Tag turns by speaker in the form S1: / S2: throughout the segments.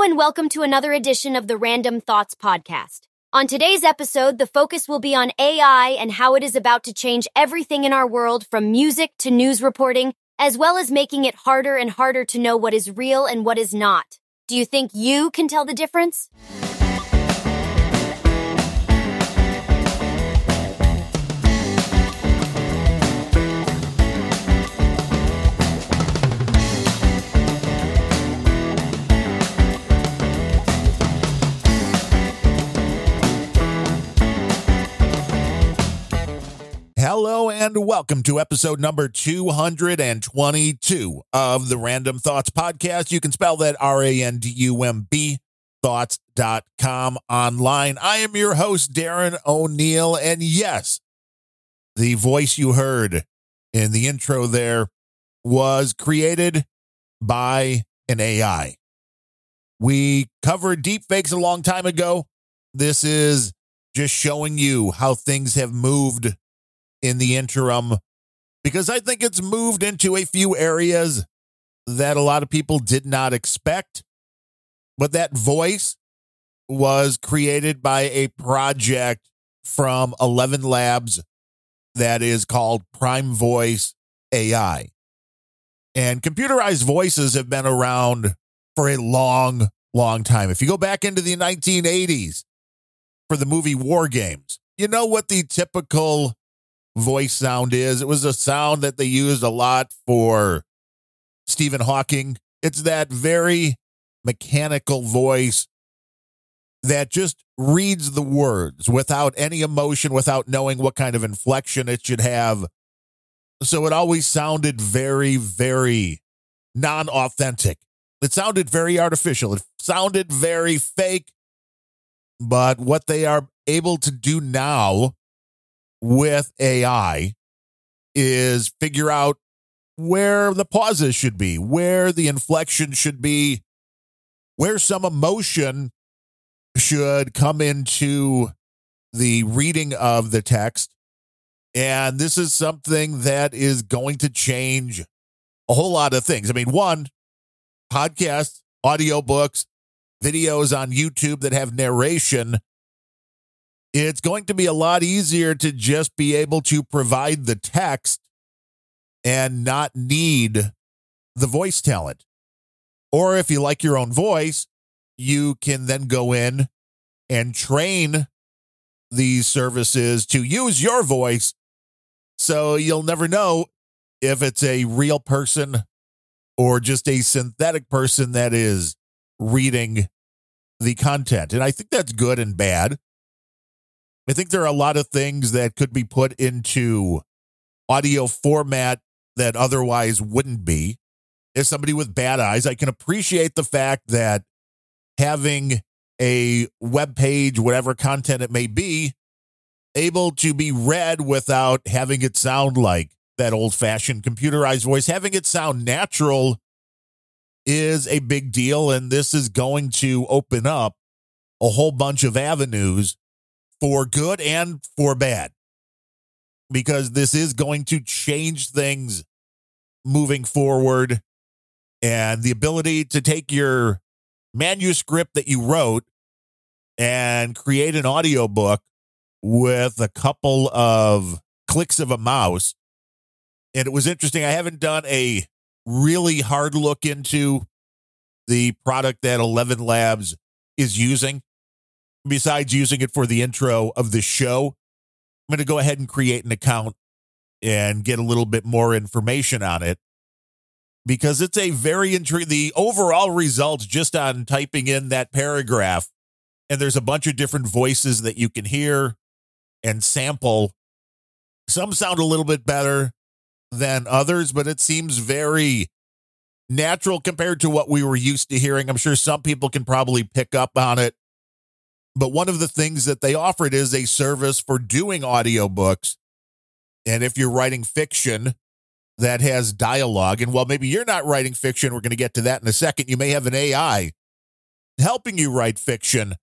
S1: And welcome to another edition of the Random Thoughts Podcast. On today's episode, the focus will be on AI and how it is about to change everything in our world from music to news reporting, as well as making it harder and harder to know what is real and what is not. Do you think you can tell the difference?
S2: Hello and welcome to episode number 222 of the Random Thoughts Podcast. You can spell that R A N D U M B thoughts.com online. I am your host, Darren O'Neill. And yes, the voice you heard in the intro there was created by an AI. We covered deepfakes a long time ago. This is just showing you how things have moved in the interim because I think it's moved into a few areas that a lot of people did not expect. But that voice was created by a project from 11 Labs that is called Prime Voice AI. And computerized voices have been around for a long, long time. If you go back into the 1980s for the movie War Games, you know what the typical voice sound is. It was a sound that they used a lot for Stephen Hawking. It's that very mechanical voice that just reads the words without any emotion, without knowing what kind of inflection it should have. So it always sounded very, very non authentic. It sounded very artificial. It sounded very fake. But what they are able to do now with AI is figure out where the pauses should be, where the inflection should be, where some emotion should come into the reading of the text. And this is something that is going to change a whole lot of things. I mean, one, podcasts, audiobooks, videos on YouTube that have narration it's going to be a lot easier to just be able to provide the text and not need the voice talent. Or if you like your own voice, you can then go in and train these services to use your voice so you'll never know if it's a real person or just a synthetic person that is reading the content. And I think that's good and bad. I think there are a lot of things that could be put into audio format that otherwise wouldn't be. As somebody with bad eyes, I can appreciate the fact that having a web page, whatever content it may be, able to be read without having it sound like that old fashioned computerized voice, having it sound natural is a big deal. And this is going to open up a whole bunch of avenues for good and for bad. Because this is going to change things moving forward. And the ability to take your manuscript that you wrote and create an audiobook with a couple of clicks of a mouse. And it was interesting i haven't done a really hard look into the product that 11 labs is using besides using it for the intro of the show, I'm going to go ahead and create an account and get a little bit more information on it because it's a very intriguing. The overall results just on typing in that paragraph, and there's a bunch of different voices that you can hear and sample. Some sound a little bit better than others, but it seems very natural compared to what we were used to hearing. I'm sure some people can probably pick up on it but one of the things that they offered is a service for doing audiobooks. And if you're writing fiction that has dialogue, and well, maybe you're not writing fiction, we're going to get to that in a second, you may have an AI helping you write fiction.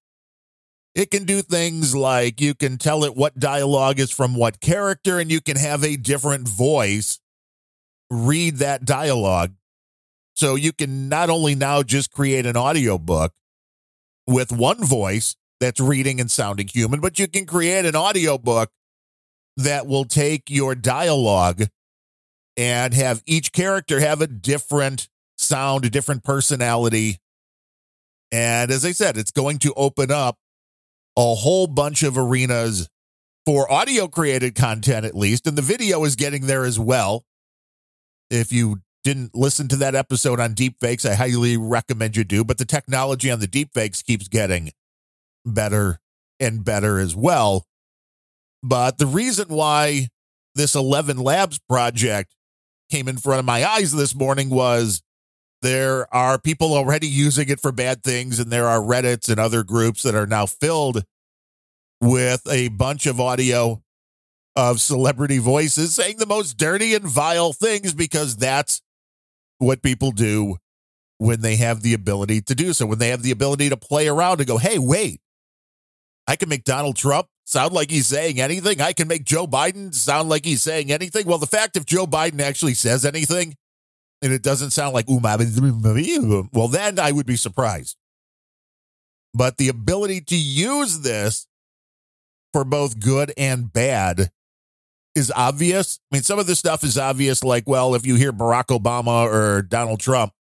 S2: It can do things like you can tell it what dialogue is from what character, and you can have a different voice read that dialogue. So you can not only now just create an audiobook, with one voice that's reading and sounding human, but you can create an audiobook that will take your dialogue and have each character have a different sound, a different personality. And as I said, it's going to open up a whole bunch of arenas for audio created content, at least. And the video is getting there as well. If you didn't listen to that episode on deepfakes, I highly recommend you do. But the technology on the deepfakes keeps getting better and better as well. But the reason why this 11 Labs project came in front of my eyes this morning was there are people already using it for bad things, and there are Reddits and other groups that are now filled with a bunch of audio of celebrity voices saying the most dirty and vile things because that's what people do when they have the ability to do so, when they have the ability to play around and go, hey, wait, I can make Donald Trump sound like he's saying anything. I can make Joe Biden sound like he's saying anything. Well, the fact if Joe Biden actually says anything and it doesn't sound like, well, then I would be surprised. But the ability to use this for both good and bad is obvious. I mean, some of this stuff is obvious, like, well, if you hear Barack Obama or Donald Trump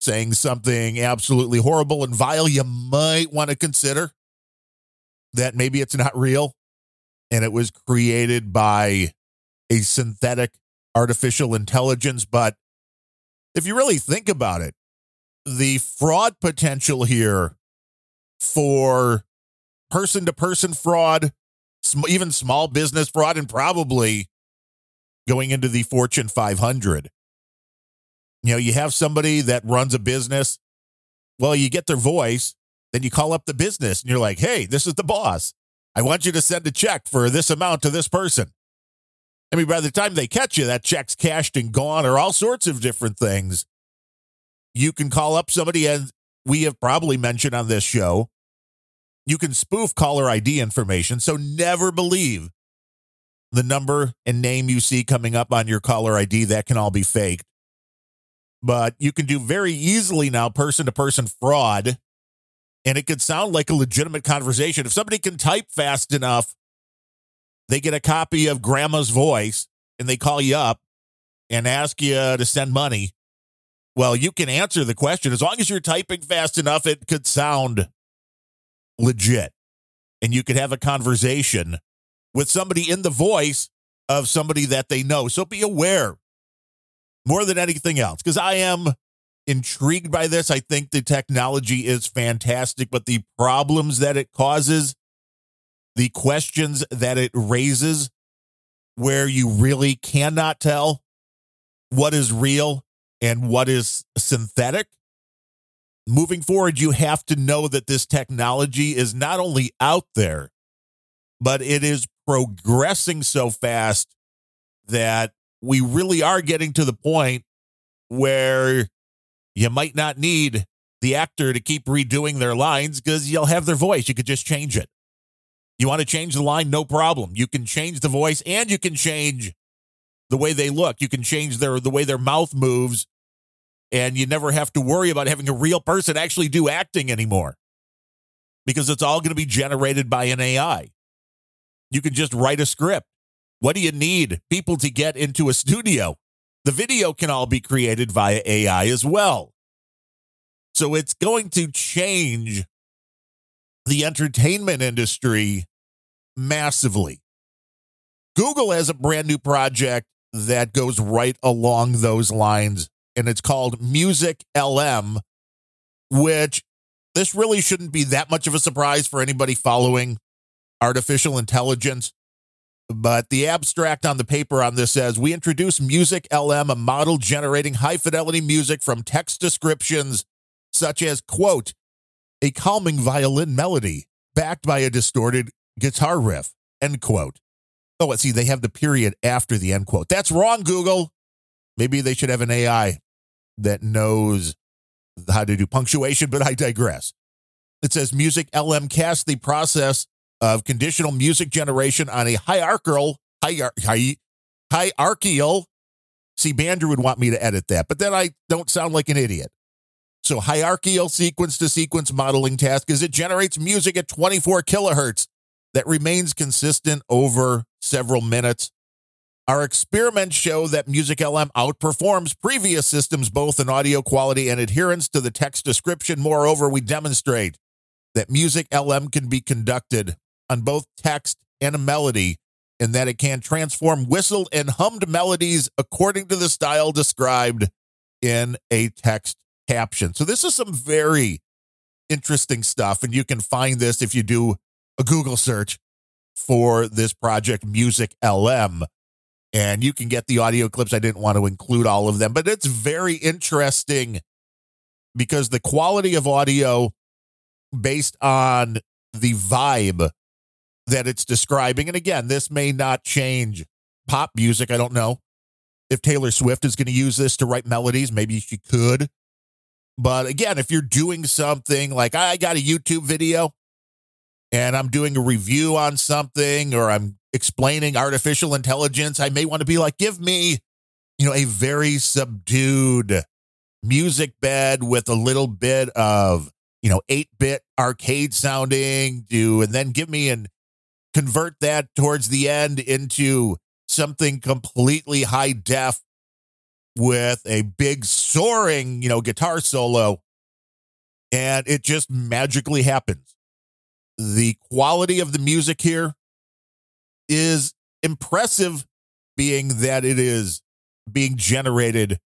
S2: saying something absolutely horrible and vile, you might want to consider that maybe it's not real and it was created by a synthetic artificial intelligence. But if you really think about it, the fraud potential here for person to person fraud, even small business fraud, and probably going into the Fortune 500. You know, you have somebody that runs a business. Well, you get their voice then you call up the business and you're like, hey, this is the boss. I want you to send a check for this amount to this person. I mean, by the time they catch you, that check's cashed and gone, or all sorts of different things. You can call up somebody, and we have probably mentioned on this show, you can spoof caller ID information. So never believe the number and name you see coming up on your caller ID. That can all be faked. But you can do very easily now person to person fraud and it could sound like a legitimate conversation. If somebody can type fast enough, they get a copy of grandma's voice and they call you up and ask you to send money. Well, you can answer the question as long as you're typing fast enough, it could sound legit. And you could have a conversation with somebody in the voice of somebody that they know. So be aware more than anything else, because I am intrigued by this. I think the technology is fantastic, but the problems that it causes, the questions that it raises, where you really cannot tell what is real and what is synthetic. Moving forward, you have to know that this technology is not only out there, but it is progressing so fast that we really are getting to the point where you might not need the actor to keep redoing their lines because you'll have their voice. You could just change it. You want to change the line? No problem. You can change the voice and you can change the way they look. You can change their the way their mouth moves, and you never have to worry about having a real person actually do acting anymore because it's all going to be generated by an AI. You can just write a script. What do you need people to get into a studio? The video can all be created via AI as well. So it's going to change the entertainment industry massively. Google has a brand new project that goes right along those lines, and it's called Music LM, which this really shouldn't be that much of a surprise for anybody following artificial intelligence. But the abstract on the paper on this says we introduce Music LM, a model generating high fidelity music from text descriptions such as, quote, a calming violin melody backed by a distorted guitar riff, end quote. Oh, let's see, they have the period after the end quote. That's wrong, Google. Maybe they should have an AI that knows how to do punctuation, but I digress. It says Music LM cast the process of conditional music generation on a hierarchical, hier, hi, hierarchical. See, Bandrew would want me to edit that, but then I don't sound like an idiot. So, hierarchical sequence to sequence modeling task is it generates music at 24 kilohertz that remains consistent over several minutes. Our experiments show that Music LM outperforms previous systems both in audio quality and adherence to the text description. Moreover, we demonstrate that Music LM can be conducted on both text and a melody, in that it can transform whistled and hummed melodies according to the style described in a text caption. So, this is some very interesting stuff, and you can find this if you do a Google search for this project, Music LM. And you can get the audio clips. I didn't want to include all of them, but it's very interesting because the quality of audio based on the vibe that it's describing. And again, this may not change pop music. I don't know if Taylor Swift is going to use this to write melodies. Maybe she could. But again, if you're doing something like I got a YouTube video and I'm doing a review on something or I'm explaining artificial intelligence, I may want to be like, give me, you know, a very subdued music bed with a little bit of, you know, 8 bit arcade sounding, do, and then give me and convert that towards the end into something completely high def with a big soaring, you know, guitar solo. And it just magically happens. The quality of the music here is impressive, being that it is being generated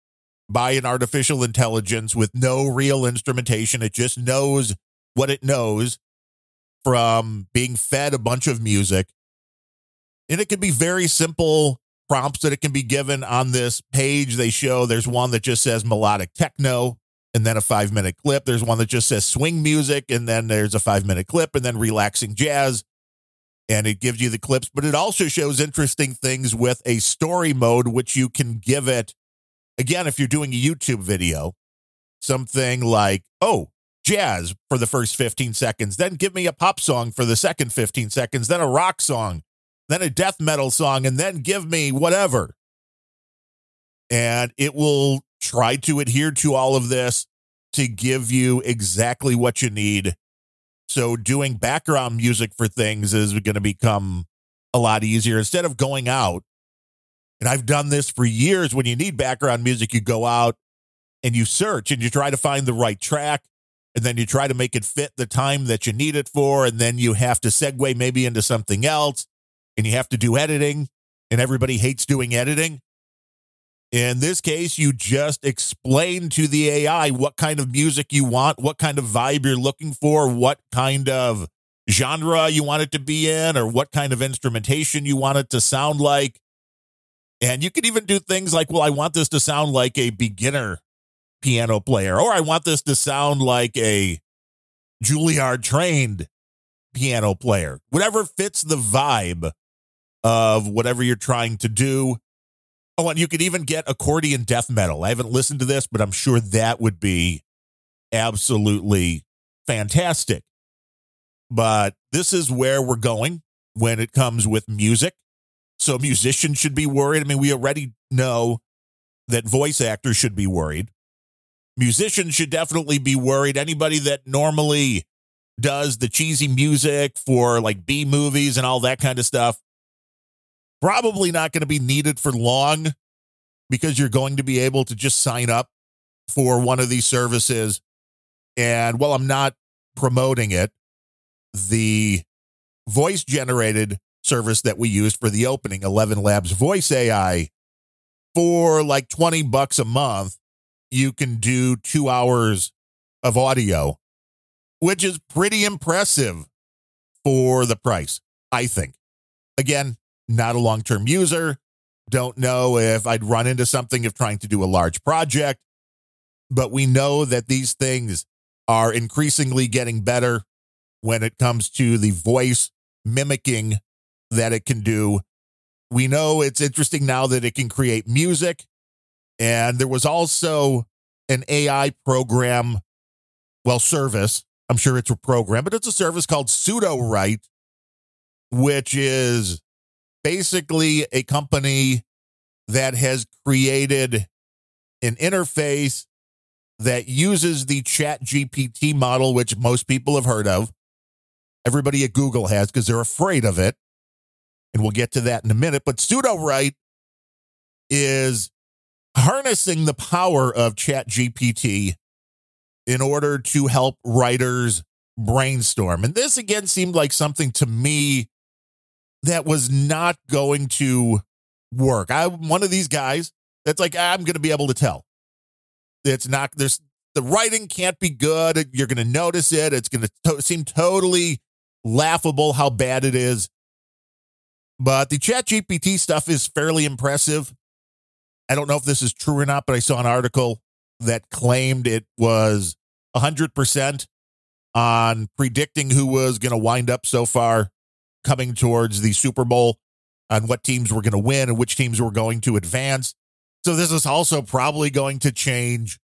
S2: by an artificial intelligence with no real instrumentation. It just knows what it knows from being fed a bunch of music. And it can be very simple prompts that it can be given on this page. They show there's one that just says melodic techno and then a five minute clip. There's one that just says swing music and then there's a five minute clip and then relaxing jazz. And it gives you the clips, but it also shows interesting things with a story mode, which you can give it. Again, if you're doing a YouTube video, something like, oh, jazz for the first 15 seconds, then give me a pop song for the second 15 seconds, then a rock song, then a death metal song, and then give me whatever. And it will try to adhere to all of this to give you exactly what you need. So, doing background music for things is going to become a lot easier instead of going out. And I've done this for years. When you need background music, you go out and you search and you try to find the right track and then you try to make it fit the time that you need it for and then you have to segue maybe into something else and you have to do editing and everybody hates doing editing. In this case you just explain to the ai what kind of music you want what kind of vibe you're looking for what kind of genre you want it to be in or what kind of instrumentation you want it to sound like. And you can even do things like well i want this to sound like a beginner piano player, or I want this to sound like a Juilliard trained piano player. Whatever fits the vibe of whatever you're trying to do. Oh, and you could even get accordion death metal. I haven't listened to this, but I'm sure that would be absolutely fantastic. But this is where we're going when it comes with music. So musicians should be worried. I mean, we already know that voice actors should be worried musicians should definitely be worried. Anybody that normally does the cheesy music for like B movies and all that kind of stuff, probably not going to be needed for long because you're going to be able to just sign up for one of these services. And while I'm not promoting it, the voice generated service that we used for the opening, 11 Labs Voice AI, for like 20 bucks a month you can do two hours of audio, which is pretty impressive for the price, I think. Again, not a long term user. Don't know if I'd run into something if trying to do a large project, but we know that these things are increasingly getting better when it comes to the voice mimicking that it can do. We know it's interesting now that it can create music and there was also an AI program, well, service. I'm sure it's a program, but it's a service called Sudowrite, which is basically a company that has created an interface that uses the Chat GPT model, which most people have heard of. Everybody at Google has because they're afraid of it. And we'll get to that in a minute. But Sudowrite is harnessing the power of Chat GPT in order to help writers brainstorm. And this again seemed like something to me that was not going to work. I'm one of these guys that's like, I'm going to be able to tell. It's not, there's, the writing can't be good. You're going to notice it. It's going to seem totally laughable how bad it is. But the Chat GPT stuff is fairly impressive. I don't know if this is true or not, but I saw an article that claimed it was 100% on predicting who was going to wind up so far coming towards the Super Bowl, on what teams were going to win and which teams were going to advance. So this is also probably going to change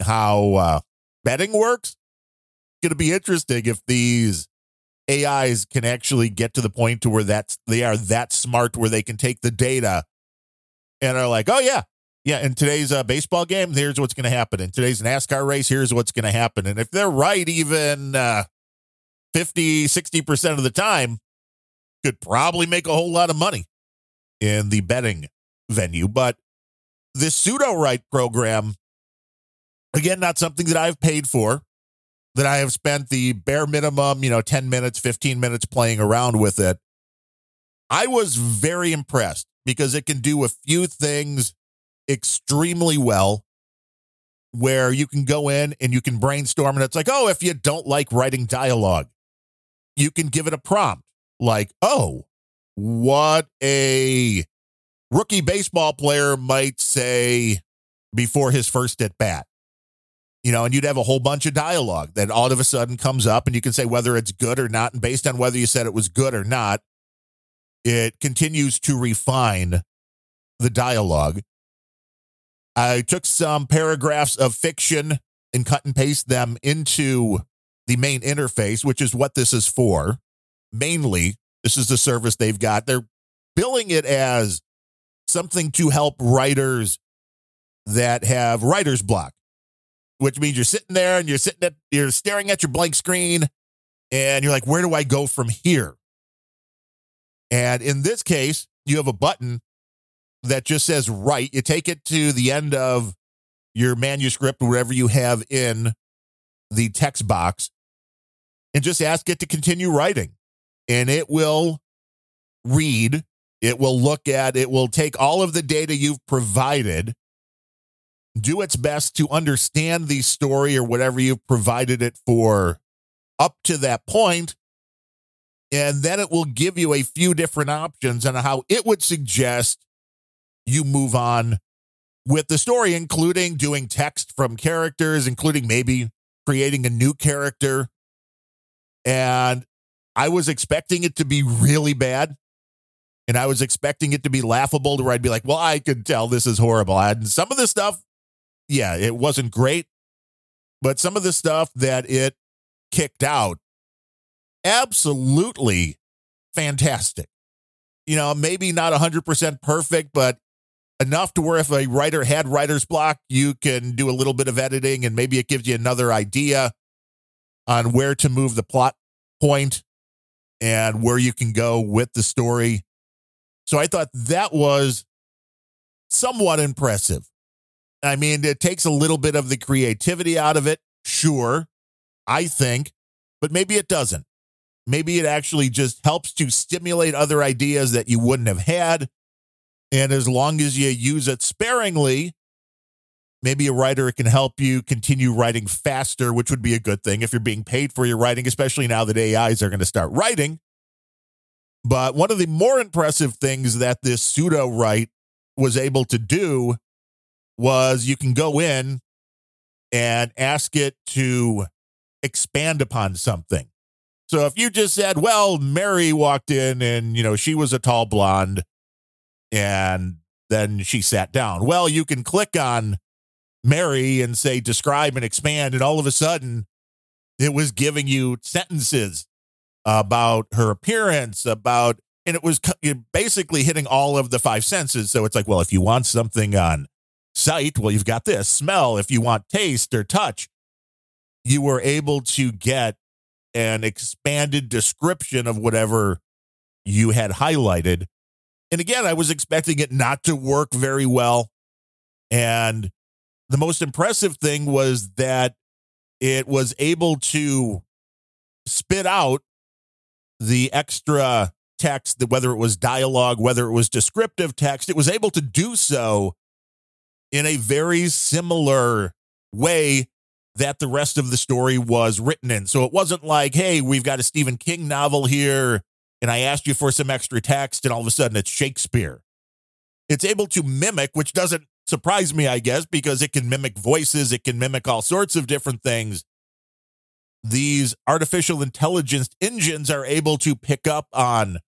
S2: how uh, betting works. It's going to be interesting if these AIs can actually get to the point to where that's they are that smart where they can take the data and are like, oh yeah, yeah. In today's uh, baseball game, here's what's going to happen. In today's NASCAR race, here's what's going to happen. And if they're right, even uh, 50, 60% of the time, could probably make a whole lot of money in the betting venue. But this Sudowrite program, again, not something that I've paid for, that I have spent the bare minimum, you know, 10 minutes, 15 minutes playing around with it. I was very impressed because it can do a few things extremely well where you can go in and you can brainstorm and it's like, oh, if you don't like writing dialogue, you can give it a prompt like, oh, what a rookie baseball player might say before his first at bat. You know, and you'd have a whole bunch of dialogue that all of a sudden comes up, and you can say whether it's good or not. And based on whether you said it was good or not, it continues to refine the dialogue. I took some paragraphs of fiction and cut and paste them into the main interface, which is what this is for. Mainly, this is the service they've got. They're billing it as something to help writers that have writer's block, which means you're sitting there and you're sitting at, you're staring at your blank screen and you're like, where do I go from here? And in this case, you have a button that just says write. You take it to the end of your manuscript, wherever you have in the text box, and just ask it to continue writing. And it will read, it will look at, it will take all of the data you've provided, do its best to understand the story or whatever you've provided it for up to that point, And then it will give you a few different options on how it would suggest you move on with the story, including doing text from characters, including maybe creating a new character. And I was expecting it to be really bad. And I was expecting it to be laughable to where I'd be like, well, I could tell this is horrible. And some of the stuff, yeah, it wasn't great. But some of the stuff that it kicked out, absolutely fantastic. You know, maybe not 100% perfect, but enough to where if a writer had writer's block, you can do a little bit of editing and maybe it gives you another idea on where to move the plot point and where you can go with the story. So I thought that was somewhat impressive. I mean, it takes a little bit of the creativity out of it, sure, I think, but maybe it doesn't. Maybe it actually just helps to stimulate other ideas that you wouldn't have had and as long as you use it sparingly, maybe a writer can help you continue writing faster, which would be a good thing if you're being paid for your writing, especially now that AIs are going to start writing. But one of the more impressive things that this Sudowrite was able to do was you can go in and ask it to expand upon something. So if you just said, well, Mary walked in and, you know, she was a tall blonde and then she sat down. Well, you can click on Mary and say describe and expand, and all of a sudden it was giving you sentences about her appearance, about, and it was basically hitting all of the five senses. So it's like, well, if you want something on sight, well, you've got this. Smell, if you want taste or touch, you were able to get an expanded description of whatever you had highlighted. And again, I was expecting it not to work very well. And the most impressive thing was that it was able to spit out the extra text, whether it was dialogue, whether it was descriptive text, it was able to do so in a very similar way that the rest of the story was written in. So it wasn't like, hey, we've got a Stephen King novel here, and I asked you for some extra text, and all of a sudden it's Shakespeare. It's able to mimic, which doesn't surprise me, I guess, because it can mimic voices, it can mimic all sorts of different things. These artificial intelligence engines are able to pick up on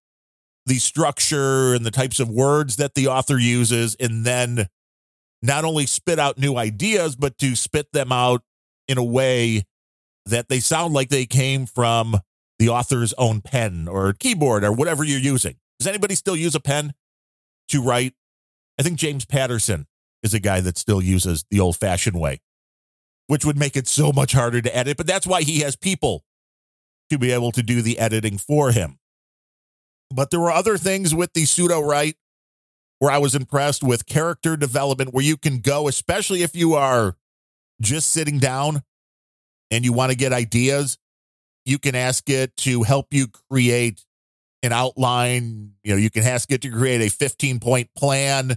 S2: the structure and the types of words that the author uses, and then not only spit out new ideas, but to spit them out in a way that they sound like they came from the author's own pen or keyboard or whatever you're using. Does anybody still use a pen to write? I think James Patterson is a guy that still uses the old fashioned way, which would make it so much harder to edit. But that's why he has people to be able to do the editing for him. But there were other things with the Sudowrite where I was impressed with character development, where you can go, especially if you are just sitting down and you want to get ideas. You can ask it to help you create an outline. You know, you can ask it to create a 15 point plan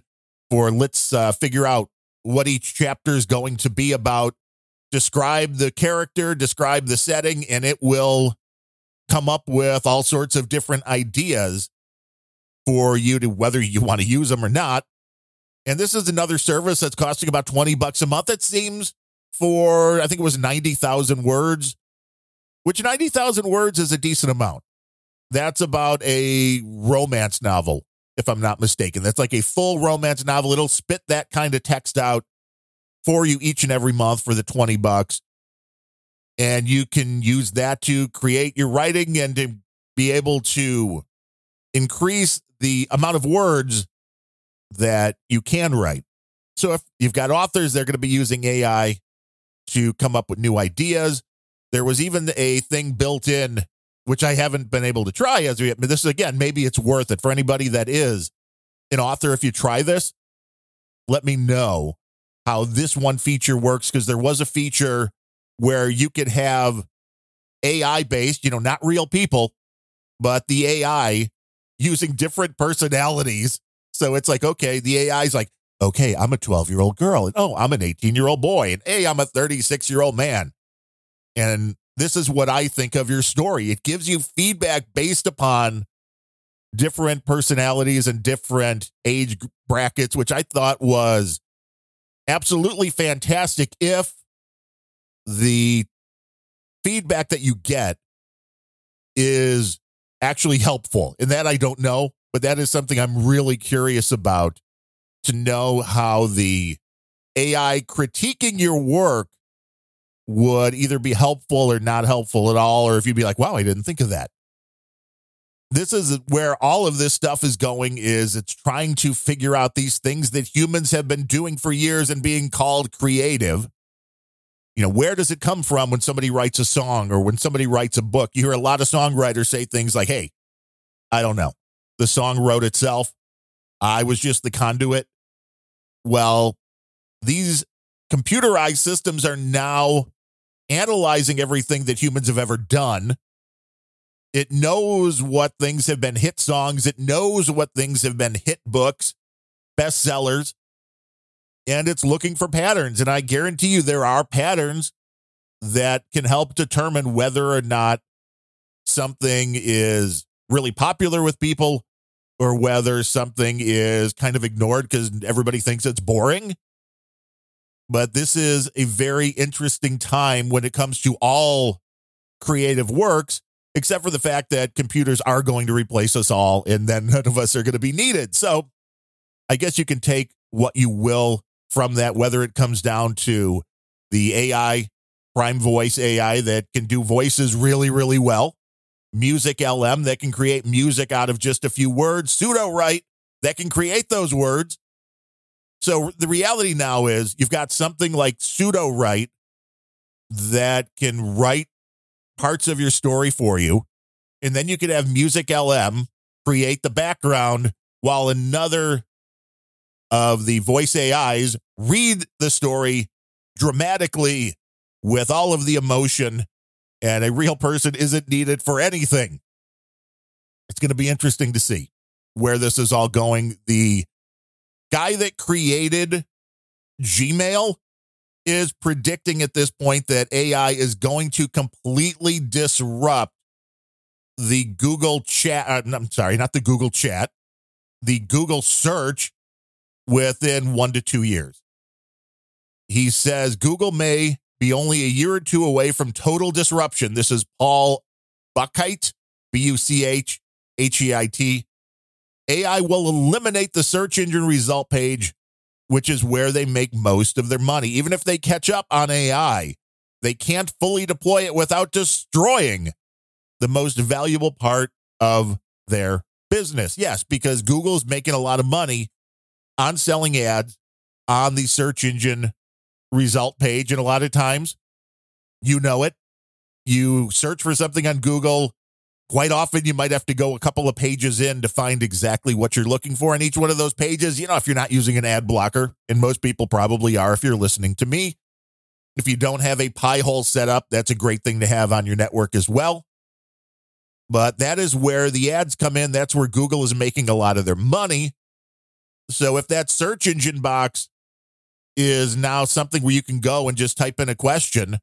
S2: for let's uh, figure out what each chapter is going to be about. Describe the character, describe the setting, and it will come up with all sorts of different ideas for you to whether you want to use them or not. And this is another service that's costing about 20 bucks a month, it seems, for I think it was 90,000 words, which 90,000 words is a decent amount. That's about a romance novel, if I'm not mistaken. That's like a full romance novel. It'll spit that kind of text out for you each and every month for the 20 bucks. And you can use that to create your writing and to be able to increase the amount of words that you can write. So if you've got authors, they're going to be using AI to come up with new ideas. There was even a thing built in, which I haven't been able to try as yet. This is again, maybe it's worth it for anybody that is an author. If you try this, let me know how this one feature works because there was a feature where you could have AI based, you know, not real people, but the AI using different personalities. So it's like, okay, the AI is like, okay, I'm a 12 year old girl. And oh, I'm an 18 year old boy. And hey, I'm a 36 year old man. And this is what I think of your story. It gives you feedback based upon different personalities and different age brackets, which I thought was absolutely fantastic if the feedback that you get is actually helpful. And that I don't know, but that is something I'm really curious about to know how the AI critiquing your work would either be helpful or not helpful at all, or if you'd be like, wow, I didn't think of that. This is where all of this stuff is going is it's trying to figure out these things that humans have been doing for years and being called creative you know, where does it come from when somebody writes a song or when somebody writes a book? You hear a lot of songwriters say things like, hey, I don't know. The song wrote itself. I was just the conduit. Well, these computerized systems are now analyzing everything that humans have ever done. It knows what things have been hit songs, it knows what things have been hit books, bestsellers and it's looking for patterns. And I guarantee you there are patterns that can help determine whether or not something is really popular with people or whether something is kind of ignored because everybody thinks it's boring. But this is a very interesting time when it comes to all creative works, except for the fact that computers are going to replace us all and then none of us are going to be needed. So I guess you can take what you will from that, whether it comes down to the AI, Prime Voice AI that can do voices really, really well, Music LM that can create music out of just a few words, Sudowrite that can create those words. So the reality now is you've got something like Sudowrite that can write parts of your story for you. And then you could have Music LM create the background while another of the voice AIs read the story dramatically with all of the emotion, and a real person isn't needed for anything. It's going to be interesting to see where this is all going. The guy that created Gmail is predicting at this point that AI is going to completely disrupt the Google chat. Uh, I'm sorry, not the Google chat, the Google search within one to two years. He says Google may be only a year or two away from total disruption. This is Paul Buchheit, B U C H H E I T. AI will eliminate the search engine result page, which is where they make most of their money. Even if they catch up on AI, they can't fully deploy it without destroying the most valuable part of their business. Yes, because Google's making a lot of money on selling ads on the search engine result page. And a lot of times, you know it. You search for something on Google. Quite often, you might have to go a couple of pages in to find exactly what you're looking for. And each one of those pages, you know, if you're not using an ad blocker, and most people probably are if you're listening to me, if you don't have a Pi-hole set up, that's a great thing to have on your network as well. But that is where the ads come in. That's where Google is making a lot of their money. So if that search engine box is now something where you can go and just type in a question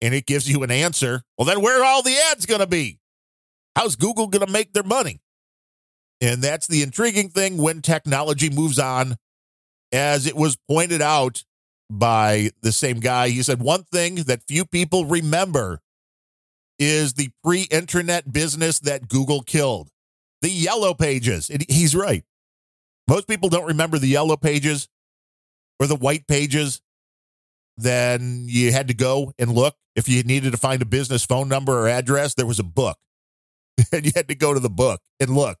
S2: and it gives you an answer, well, then where are all the ads going to be? How's Google going to make their money? And that's the intriguing thing when technology moves on. As it was pointed out by the same guy, he said, one thing that few people remember is the pre internet business that Google killed the yellow pages. And he's right. Most people don't remember the yellow pages or the white pages. Then you had to go and look. If you needed to find a business phone number or address, there was a book. and you had to go to the book and look.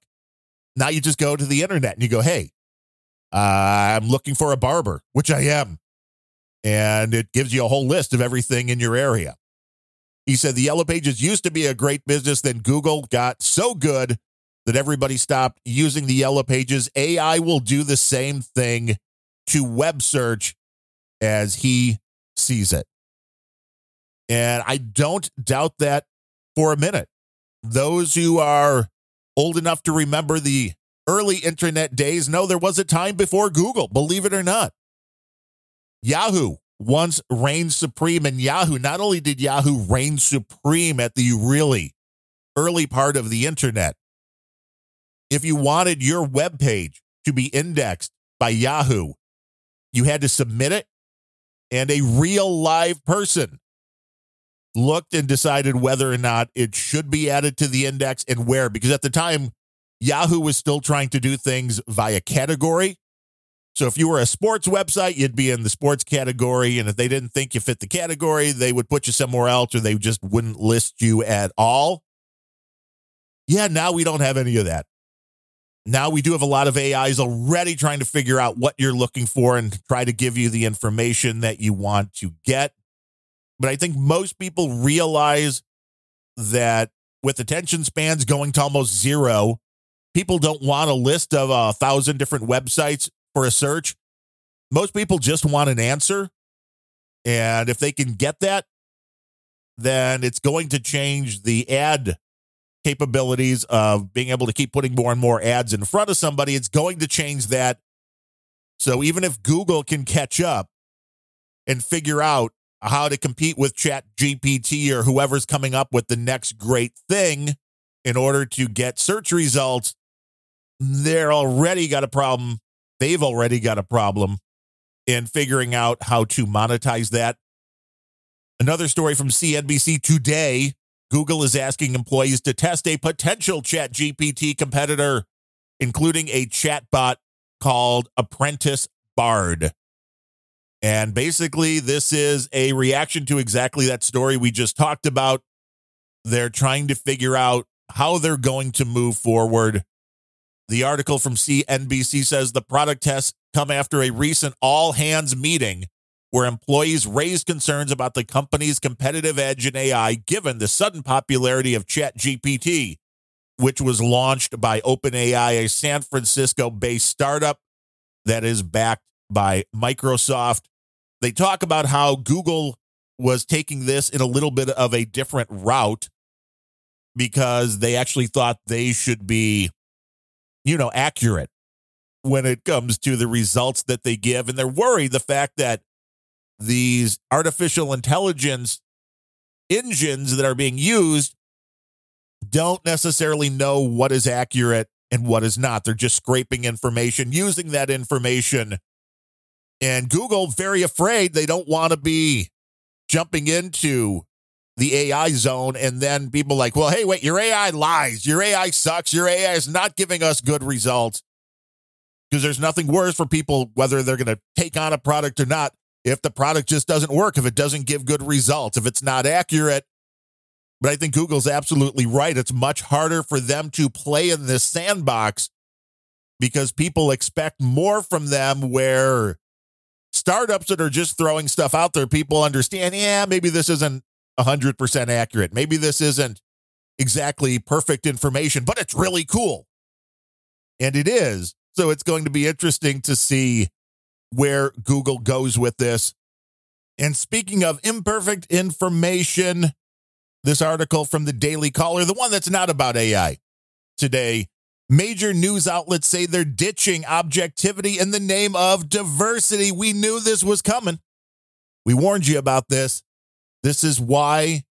S2: Now you just go to the internet and you go, hey, I'm looking for a barber, which I am. And it gives you a whole list of everything in your area. He said the Yellow Pages used to be a great business, then Google got so good that everybody stopped using the Yellow Pages. AI will do the same thing to web search as he sees it. And I don't doubt that for a minute. Those who are old enough to remember the early internet days know there was a time before Google, believe it or not. Yahoo once reigned supreme, and Yahoo, not only did Yahoo reign supreme at the really early part of the internet, if you wanted your web page to be indexed by Yahoo, you had to submit it, and a real live person looked and decided whether or not it should be added to the index and where. Because at the time, Yahoo was still trying to do things via category. So if you were a sports website, you'd be in the sports category. And if they didn't think you fit the category, they would put you somewhere else or they just wouldn't list you at all. Yeah, now we don't have any of that. Now we do have a lot of AIs already trying to figure out what you're looking for and try to give you the information that you want to get. But I think most people realize that with attention spans going to almost zero, people don't want a list of a thousand different websites for a search. Most people just want an answer. And if they can get that, then it's going to change the ad capabilities of being able to keep putting more and more ads in front of somebody. It's going to change that. So even if Google can catch up and figure out how to compete with Chat GPT or whoever's coming up with the next great thing in order to get search results, they're already got a problem. They've already got a problem in figuring out how to monetize that. Another story from CNBC today Google is asking employees to test a potential Chat GPT competitor, including a chatbot called Apprentice Bard. And basically, this is a reaction to exactly that story we just talked about. They're trying to figure out how they're going to move forward. The article from CNBC says the product test come after a recent all hands meeting where employees raised concerns about the company's competitive edge in AI given the sudden popularity of ChatGPT, which was launched by OpenAI, a San Francisco based startup that is backed by Microsoft. They talk about how Google was taking this in a little bit of a different route because they actually thought they should be, you know, accurate when it comes to the results that they give. And they're worried the fact that these artificial intelligence engines that are being used don't necessarily know what is accurate and what is not. They're just scraping information, using that information. And Google, very afraid they don't want to be jumping into the AI zone. And then people like, well, hey, wait, your AI lies. Your AI sucks. Your AI is not giving us good results. Because there's nothing worse for people, whether they're going to take on a product or not, if the product just doesn't work, if it doesn't give good results, if it's not accurate. But I think Google's absolutely right. It's much harder for them to play in this sandbox because people expect more from them where startups that are just throwing stuff out there, people understand, yeah, maybe this isn't 100% accurate. Maybe this isn't exactly perfect information, but it's really cool. And it is. So it's going to be interesting to see where Google goes with this. And speaking of imperfect information, this article from the Daily Caller, the one that's not about AI today, major news outlets say they're ditching objectivity in the name of diversity. We knew this was coming. We warned you about this. This is why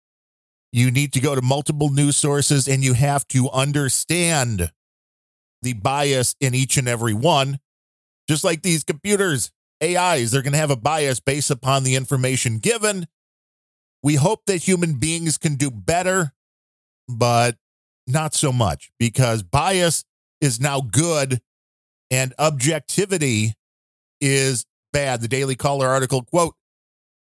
S2: you need to go to multiple news sources and you have to understand the bias in each and every one just like these computers, AIs, they're going to have a bias based upon the information given. We hope that human beings can do better, but not so much because bias is now good and objectivity is bad. The Daily Caller article quote,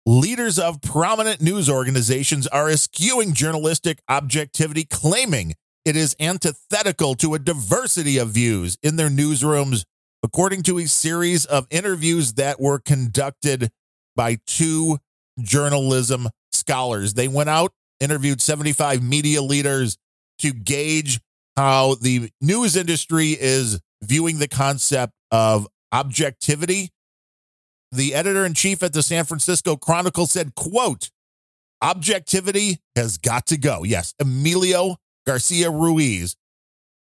S2: leaders of prominent news organizations are eschewing journalistic objectivity, claiming it is antithetical to a diversity of views in their newsrooms according to a series of interviews that were conducted by two journalism scholars. They went out, interviewed 75 media leaders to gauge how the news industry is viewing the concept of objectivity. The editor in chief at the San Francisco Chronicle said, quote, objectivity has got to go. Yes, Emilio Garcia Ruiz,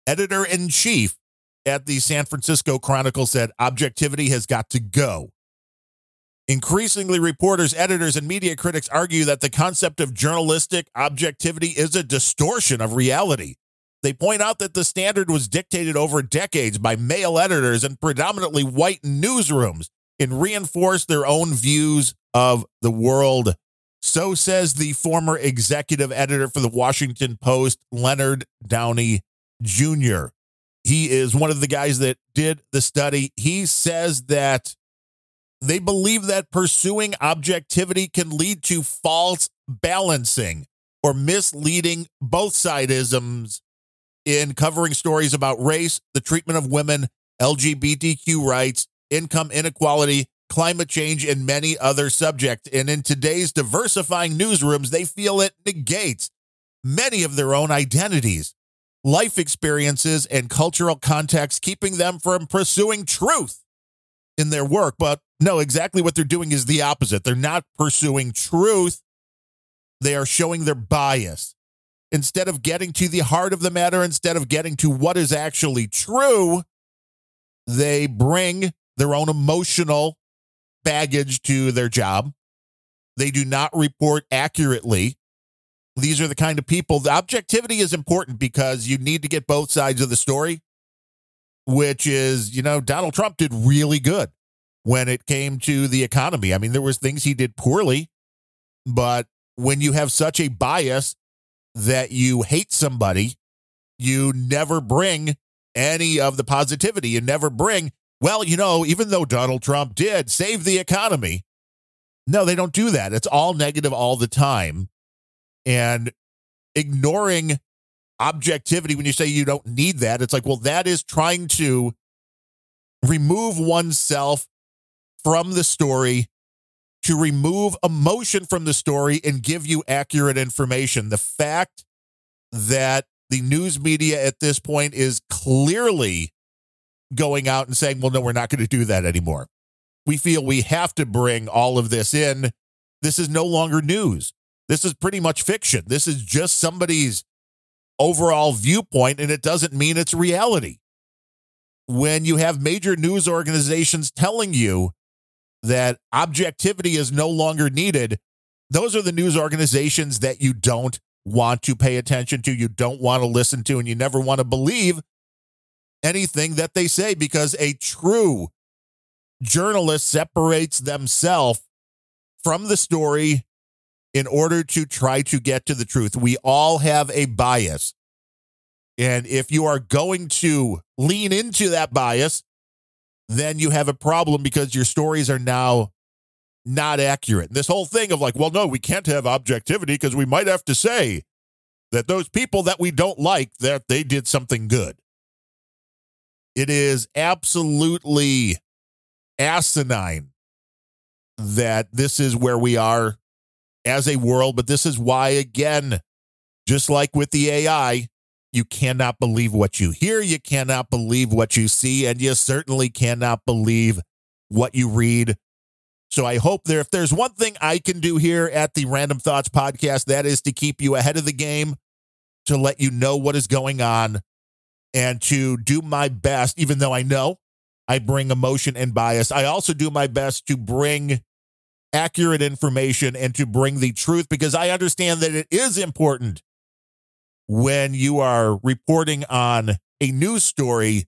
S2: editor in chief at the San Francisco Chronicle said objectivity has got to go. Increasingly, reporters, editors, and media critics argue that the concept of journalistic objectivity is a distortion of reality. They point out that the standard was dictated over decades by male editors and predominantly white newsrooms and reinforced their own views of the world. So says the former executive editor for the Washington Post, Leonard Downie Jr. He is one of the guys that did the study. He says that they believe that pursuing objectivity can lead to false balancing or misleading both sidisms in covering stories about race, the treatment of women, LGBTQ rights, income inequality, climate change, and many other subjects. And in today's diversifying newsrooms, they feel it negates many of their own identities life experiences and cultural context, keeping them from pursuing truth in their work. But no, exactly what they're doing is the opposite. They're not pursuing truth, they are showing their bias. Instead of getting to the heart of the matter, instead of getting to what is actually true, they bring their own emotional baggage to their job. They do not report accurately. These are the kind of people. The objectivity is important because you need to get both sides of the story, which is, you know, Donald Trump did really good when it came to the economy. I mean, there was things he did poorly, but when you have such a bias that you hate somebody, you never bring any of the positivity. You never bring, well, you know, even though Donald Trump did save the economy, no, they don't do that. It's all negative all the time and ignoring objectivity when you say you don't need that. It's like, well, that is trying to remove oneself from the story, to remove emotion from the story and give you accurate information. The fact that the news media at this point is clearly going out and saying, well, no, we're not going to do that anymore. We feel we have to bring all of this in. This is no longer news. This is pretty much fiction. This is just somebody's overall viewpoint, and it doesn't mean it's reality. When you have major news organizations telling you that objectivity is no longer needed, those are the news organizations that you don't want to pay attention to, you don't want to listen to, and you never want to believe anything that they say because a true journalist separates themselves from the story in order to try to get to the truth. We all have a bias. And if you are going to lean into that bias, then you have a problem because your stories are now not accurate. This whole thing of like, well, no, we can't have objectivity because we might have to say that those people that we don't like that they did something good. It is absolutely asinine that this is where we are as a world, but this is why again, just like with the AI, you cannot believe what you hear, you cannot believe what you see, and you certainly cannot believe what you read. So I hope there, if there's one thing I can do here at the Randumb Thoughts podcast, that is to keep you ahead of the game, to let you know what is going on, and to do my best, even though I know I bring emotion and bias. I also do my best to bring accurate information and to bring the truth because I understand that it is important when you are reporting on a news story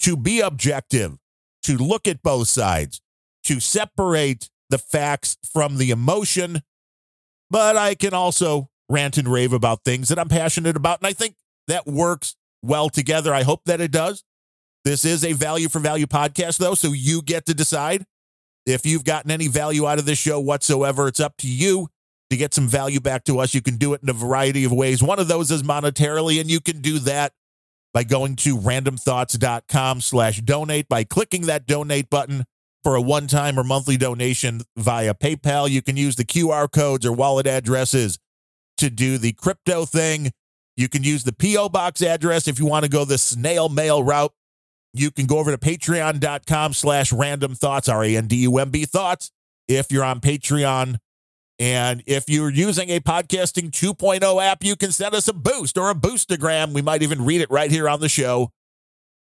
S2: to be objective, to look at both sides, to separate the facts from the emotion. But I can also rant and rave about things that I'm passionate about. And I think that works well together. I hope that it does. This is a value for value podcast, though, so you get to decide if you've gotten any value out of this show whatsoever. It's up to you to get some value back to us, you can do it in a variety of ways. One of those is monetarily, and you can do that by going to randumbthoughts.com slash donate by clicking that donate button for a one-time or monthly donation via PayPal. You can use the QR codes or wallet addresses to do the crypto thing. You can use the P.O. box address if you want to go the snail mail route. You can go over to patreon.com slash randumb thoughts, R-A-N-D-U-M-B thoughts. If you're on Patreon, and if you're using a podcasting 2.0 app, you can send us a boost or a boostagram. We might even read it right here on the show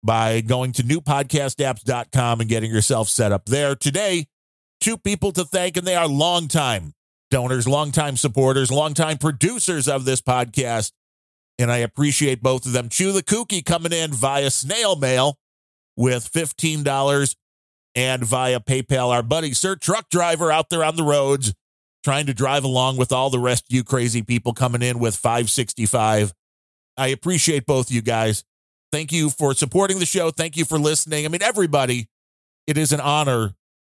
S2: by going to newpodcastapps.com and getting yourself set up there. Today, two people to thank, and they are longtime donors, longtime supporters, longtime producers of this podcast. And I appreciate both of them. Chew the Kookie coming in via snail mail with $15 and via PayPal. Our buddy, Sir Truck Driver, out there on the roads trying to drive along with all the rest of you crazy people coming in with 565. I appreciate both you guys. Thank you for supporting the show. Thank you for listening. I mean, everybody, it is an honor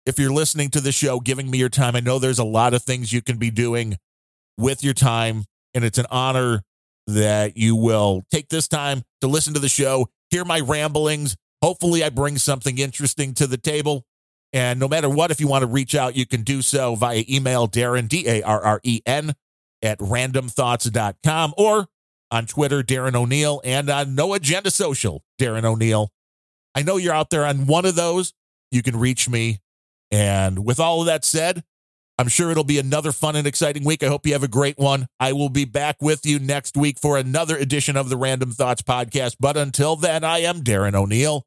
S2: if you're listening to the show, giving me your time. I know there's a lot of things you can be doing with your time, and it's an honor that you will take this time to listen to the show, hear my ramblings. Hopefully, I bring something interesting to the table. And no matter what, if you want to reach out, you can do so via email, Darren, D A R R E N, at randumbthoughts.com or on Twitter, Darren O'Neill, and on No Agenda Social, Darren O'Neill. I know you're out there on one of those. You can reach me. And with all of that said, I'm sure it'll be another fun and exciting week. I hope you have a great one. I will be back with you next week for another edition of the Randumb Thoughts Podcast. But until then, I am Darren O'Neill.